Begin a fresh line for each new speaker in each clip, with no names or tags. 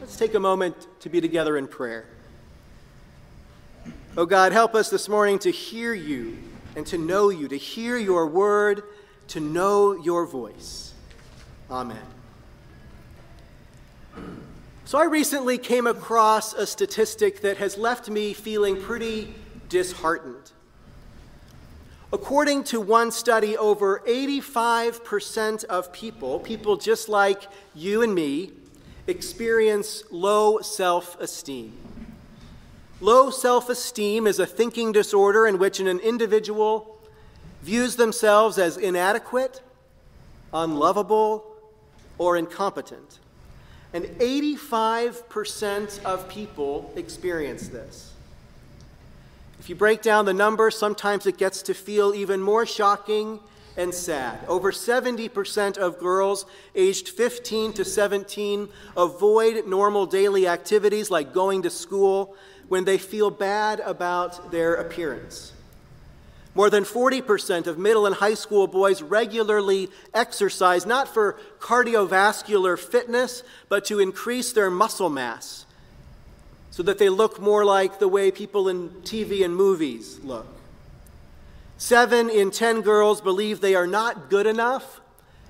let's take a moment to be together in prayer. Oh God, help us this morning to hear you and to know you, to hear your word, to know your voice. Amen. So, I recently came across a statistic that has left me feeling pretty disheartened. According to one study, over 85% of people, people just like you and me, experience low self esteem. Low self esteem is a thinking disorder in which an individual views themselves as inadequate, unlovable, or incompetent. And 85% of people experience this. If you break down the numbers, sometimes it gets to feel even more shocking and sad. Over 70% of girls aged 15 to 17 avoid normal daily activities like going to school when they feel bad about their appearance. More than 40% of middle and high school boys regularly exercise not for cardiovascular fitness, but to increase their muscle mass so that they look more like the way people in TV and movies look. Seven in 10 girls believe they are not good enough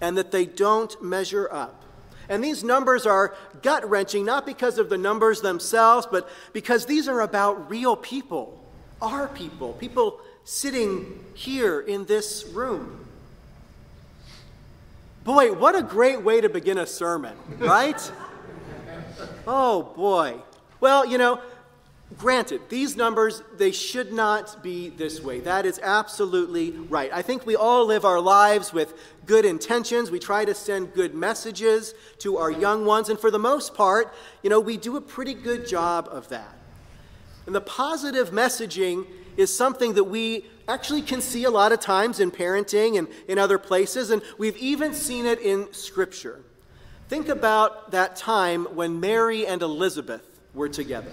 and that they don't measure up. And these numbers are gut wrenching, not because of the numbers themselves, but because these are about real people, our people, people sitting here in this room. Boy, what a great way to begin a sermon, right? oh, boy. Well, you know, Granted, these numbers, they should not be this way. That is absolutely right. I think we all live our lives with good intentions. We try to send good messages to our young ones, and for the most part, you know, we do a pretty good job of that. And the positive messaging is something that we actually can see a lot of times in parenting and in other places, and we've even seen it in Scripture. Think about that time when Mary and Elizabeth were together.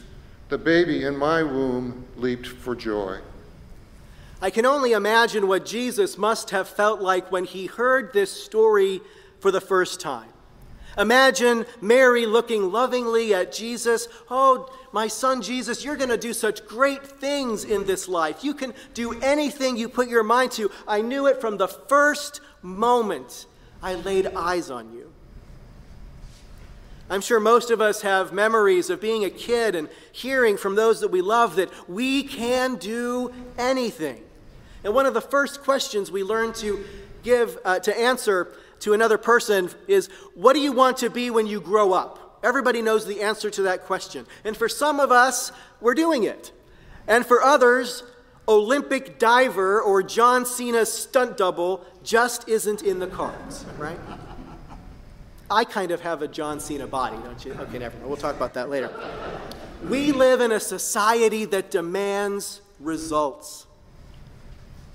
the baby in my womb leaped for joy.
I can only imagine what Jesus must have felt like when he heard this story for the first time. Imagine Mary looking lovingly at Jesus. Oh, my son Jesus, you're going to do such great things in this life. You can do anything you put your mind to. I knew it from the first moment I laid eyes on you. I'm sure most of us have memories of being a kid and hearing from those that we love that we can do anything. And one of the first questions we learn to give, uh, to answer to another person is, What do you want to be when you grow up? Everybody knows the answer to that question. And for some of us, we're doing it. And for others, Olympic diver or John Cena stunt double just isn't in the cards, right? I kind of have a John Cena body, don't you? Okay, never mind. We'll talk about that later. We live in a society that demands results.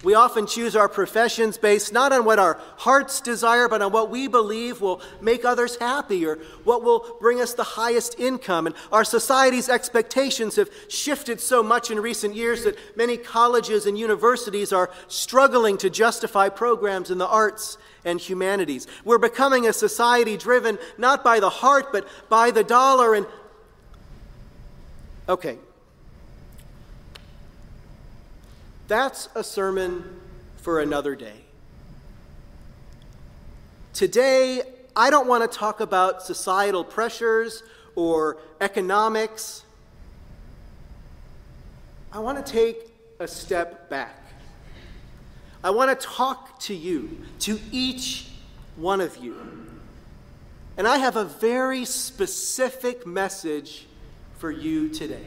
We often choose our professions based not on what our hearts desire, but on what we believe will make others happy or what will bring us the highest income. And our society's expectations have shifted so much in recent years that many colleges and universities are struggling to justify programs in the arts and humanities. We're becoming a society driven not by the heart, but by the dollar. And okay, that's a sermon for another day. Today, I don't want to talk about societal pressures or economics. I want to take a step back. I want to talk to you, to each one of you. And I have a very specific message for you today.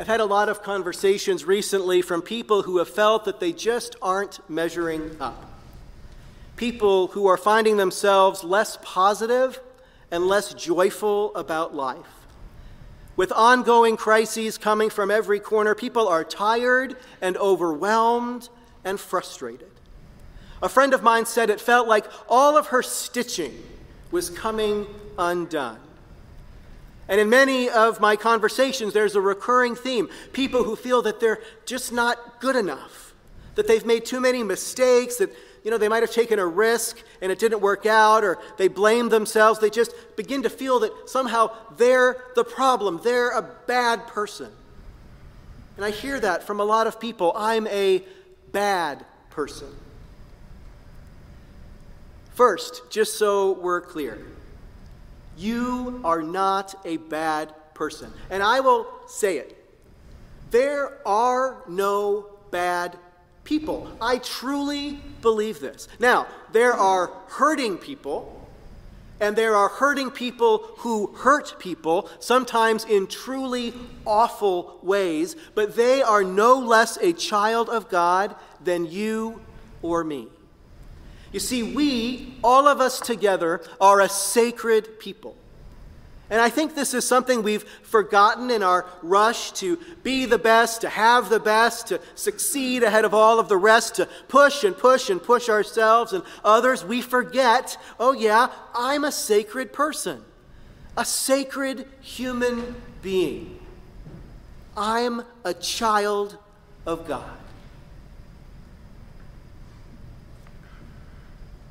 I've had a lot of conversations recently from people who have felt that they just aren't measuring up. People who are finding themselves less positive and less joyful about life. With ongoing crises coming from every corner, people are tired and overwhelmed and frustrated. A friend of mine said it felt like all of her stitching was coming undone. And in many of my conversations, there's a recurring theme people who feel that they're just not good enough, that they've made too many mistakes, that you know, they might have taken a risk and it didn't work out, or they blame themselves. They just begin to feel that somehow they're the problem, they're a bad person. And I hear that from a lot of people. I'm a bad person. First, just so we're clear, you are not a bad person. And I will say it there are no bad people. I truly believe this. Now, there are hurting people. And there are hurting people who hurt people, sometimes in truly awful ways, but they are no less a child of God than you or me. You see, we, all of us together, are a sacred people. And I think this is something we've forgotten in our rush to be the best, to have the best, to succeed ahead of all of the rest, to push and push and push ourselves and others. We forget, oh, yeah, I'm a sacred person, a sacred human being. I'm a child of God.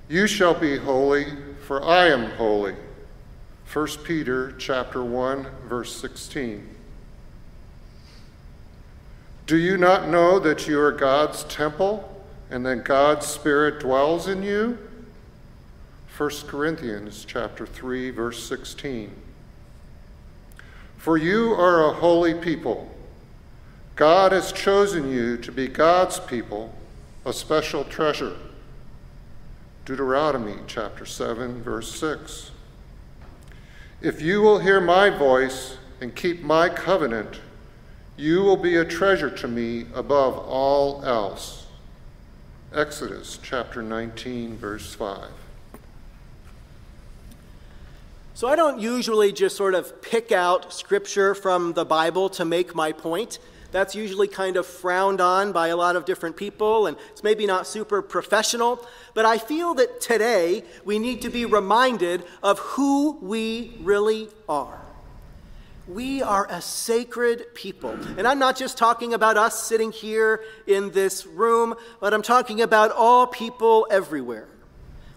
You shall be holy, for I am holy. 1 Peter chapter 1 verse 16. Do you not know that you are God's temple and that God's spirit dwells in you? 1 Corinthians chapter 3 verse 16. For you are a holy people. God has chosen you to be God's people, a special treasure. Deuteronomy chapter 7, verse 6. If you will hear my voice and keep my covenant, you will be a treasure to me above all else. Exodus chapter 19, verse 5.
So I don't usually just sort of pick out scripture from the Bible to make my point. That's usually kind of frowned on by a lot of different people, and it's maybe not super professional. But I feel that today we need to be reminded of who we really are. We are a sacred people. And I'm not just talking about us sitting here in this room, but I'm talking about all people everywhere.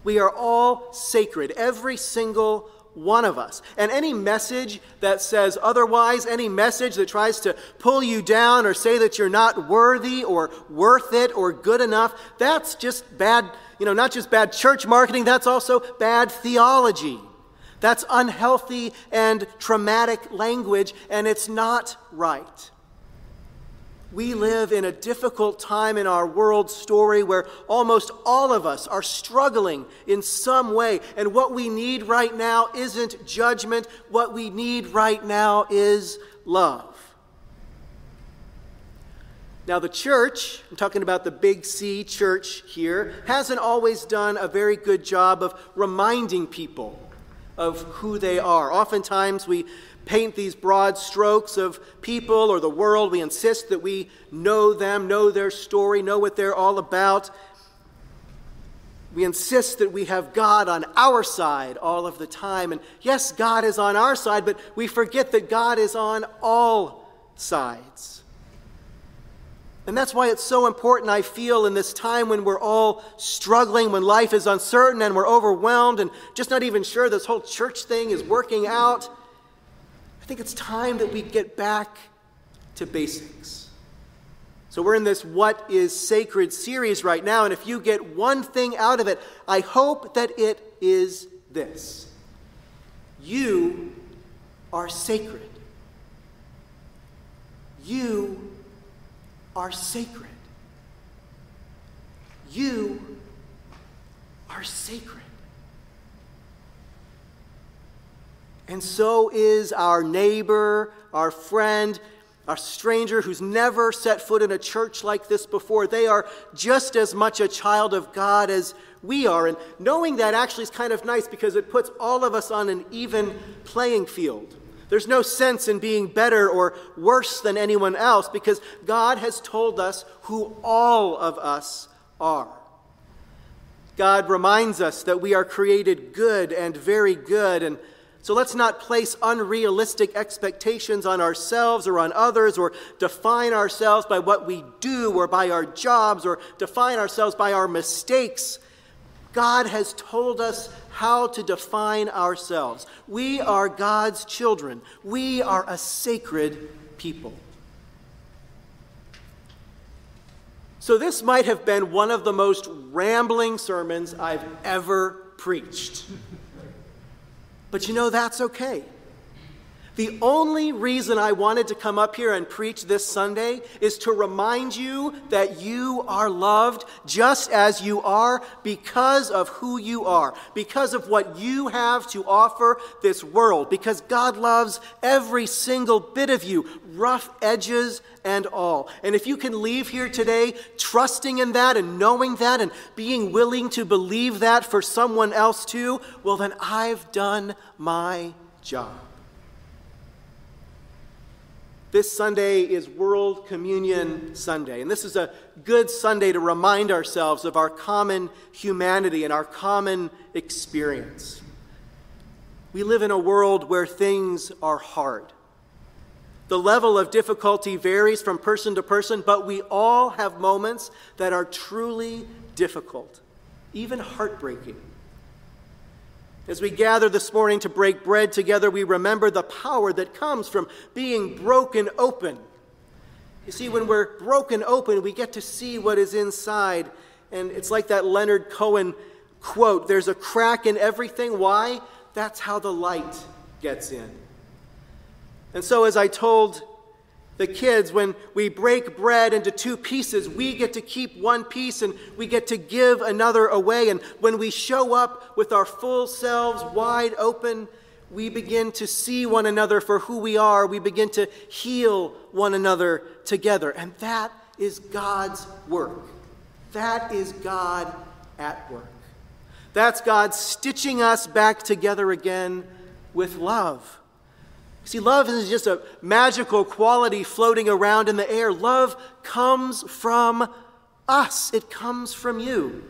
We are all sacred, every single one of us. And any message that says otherwise, any message that tries to pull you down or say that you're not worthy or worth it or good enough, that's just bad, you know, not just bad church marketing, that's also bad theology. That's unhealthy and traumatic language, and it's not right. We live in a difficult time in our world story where almost all of us are struggling in some way. And what we need right now isn't judgment, what we need right now is love. Now, the church, I'm talking about the big C church here, hasn't always done a very good job of reminding people of who they are. Oftentimes, we paint these broad strokes of people or the world. We insist that we know them, know their story, know what they're all about. We insist that we have God on our side all of the time. And yes, God is on our side, but we forget that God is on all sides. And that's why it's so important, I feel, in this time when we're all struggling, when life is uncertain and we're overwhelmed and just not even sure this whole church thing is working out think it's time that we get back to basics. So, we're in this What is Sacred series right now, and if you get one thing out of it, I hope that it is this You are sacred. You are sacred. You are sacred. And so is our neighbor, our friend, a stranger who's never set foot in a church like this before. They are just as much a child of God as we are. And knowing that actually is kind of nice because it puts all of us on an even playing field. There's no sense in being better or worse than anyone else because God has told us who all of us are. God reminds us that we are created good and very good, and so let's not place unrealistic expectations on ourselves or on others or define ourselves by what we do or by our jobs or define ourselves by our mistakes. God has told us how to define ourselves. We are God's children, we are a sacred people. So, this might have been one of the most rambling sermons I've ever preached. But you know, that's okay. The only reason I wanted to come up here and preach this Sunday is to remind you that you are loved just as you are because of who you are, because of what you have to offer this world, because God loves every single bit of you, rough edges and all. And if you can leave here today trusting in that and knowing that and being willing to believe that for someone else too, well, then I've done my job. This Sunday is World Communion Sunday, and this is a good Sunday to remind ourselves of our common humanity and our common experience. We live in a world where things are hard. The level of difficulty varies from person to person, but we all have moments that are truly difficult, even heartbreaking. As we gather this morning to break bread together, we remember the power that comes from being broken open. You see, when we're broken open, we get to see what is inside. And it's like that Leonard Cohen quote there's a crack in everything. Why? That's how the light gets in. And so, as I told the kids, when we break bread into two pieces, we get to keep one piece and we get to give another away. And when we show up with our full selves wide open, we begin to see one another for who we are. We begin to heal one another together. And that is God's work. That is God at work. That's God stitching us back together again with love. See, love isn't just a magical quality floating around in the air. Love comes from us, it comes from you.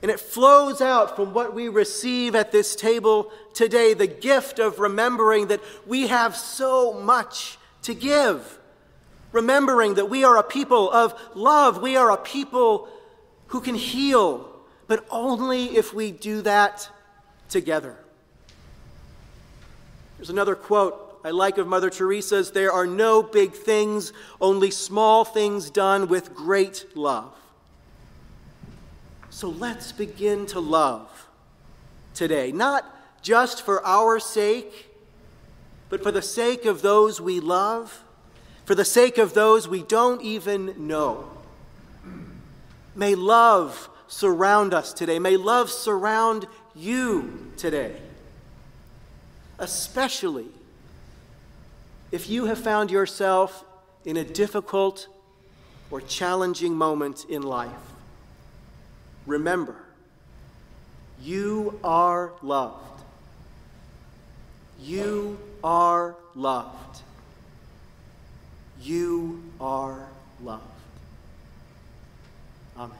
And it flows out from what we receive at this table today the gift of remembering that we have so much to give. Remembering that we are a people of love, we are a people who can heal, but only if we do that together. There's another quote I like of Mother Teresa's There are no big things, only small things done with great love. So let's begin to love today, not just for our sake, but for the sake of those we love, for the sake of those we don't even know. May love surround us today. May love surround you today especially if you have found yourself in a difficult or challenging moment in life. Remember, you are loved. You are loved. You are loved. Amen.